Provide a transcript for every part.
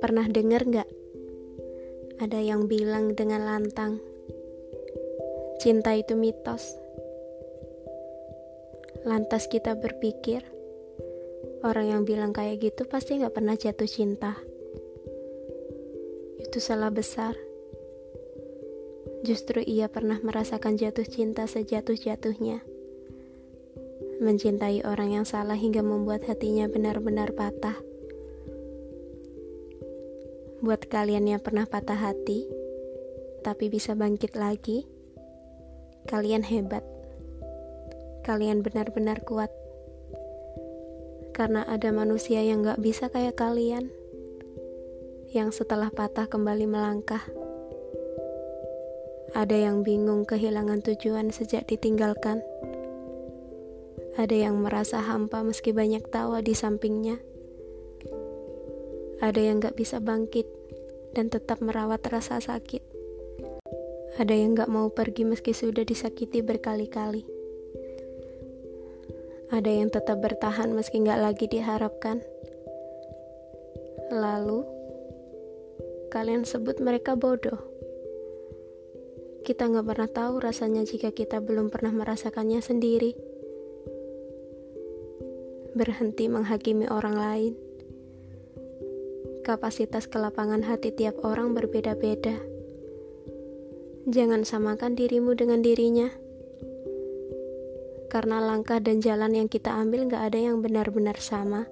Pernah dengar nggak? Ada yang bilang dengan lantang, cinta itu mitos. Lantas kita berpikir, orang yang bilang kayak gitu pasti nggak pernah jatuh cinta. Itu salah besar. Justru ia pernah merasakan jatuh cinta sejatuh-jatuhnya mencintai orang yang salah hingga membuat hatinya benar-benar patah. Buat kalian yang pernah patah hati, tapi bisa bangkit lagi, kalian hebat. Kalian benar-benar kuat. Karena ada manusia yang gak bisa kayak kalian, yang setelah patah kembali melangkah. Ada yang bingung kehilangan tujuan sejak ditinggalkan ada yang merasa hampa meski banyak tawa di sampingnya. Ada yang gak bisa bangkit dan tetap merawat rasa sakit. Ada yang gak mau pergi meski sudah disakiti berkali-kali. Ada yang tetap bertahan meski gak lagi diharapkan. Lalu, kalian sebut mereka bodoh. Kita gak pernah tahu rasanya jika kita belum pernah merasakannya sendiri berhenti menghakimi orang lain. Kapasitas kelapangan hati tiap orang berbeda-beda. Jangan samakan dirimu dengan dirinya. Karena langkah dan jalan yang kita ambil gak ada yang benar-benar sama.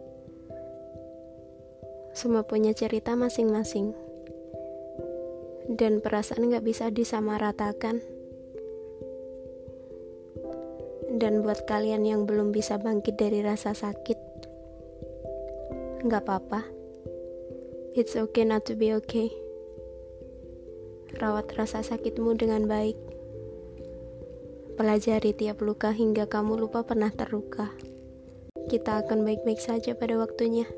Semua punya cerita masing-masing. Dan perasaan gak bisa disamaratakan. Dan buat kalian yang belum bisa bangkit dari rasa sakit, nggak apa-apa. It's okay not to be okay. Rawat rasa sakitmu dengan baik. Pelajari tiap luka hingga kamu lupa pernah terluka. Kita akan baik-baik saja pada waktunya.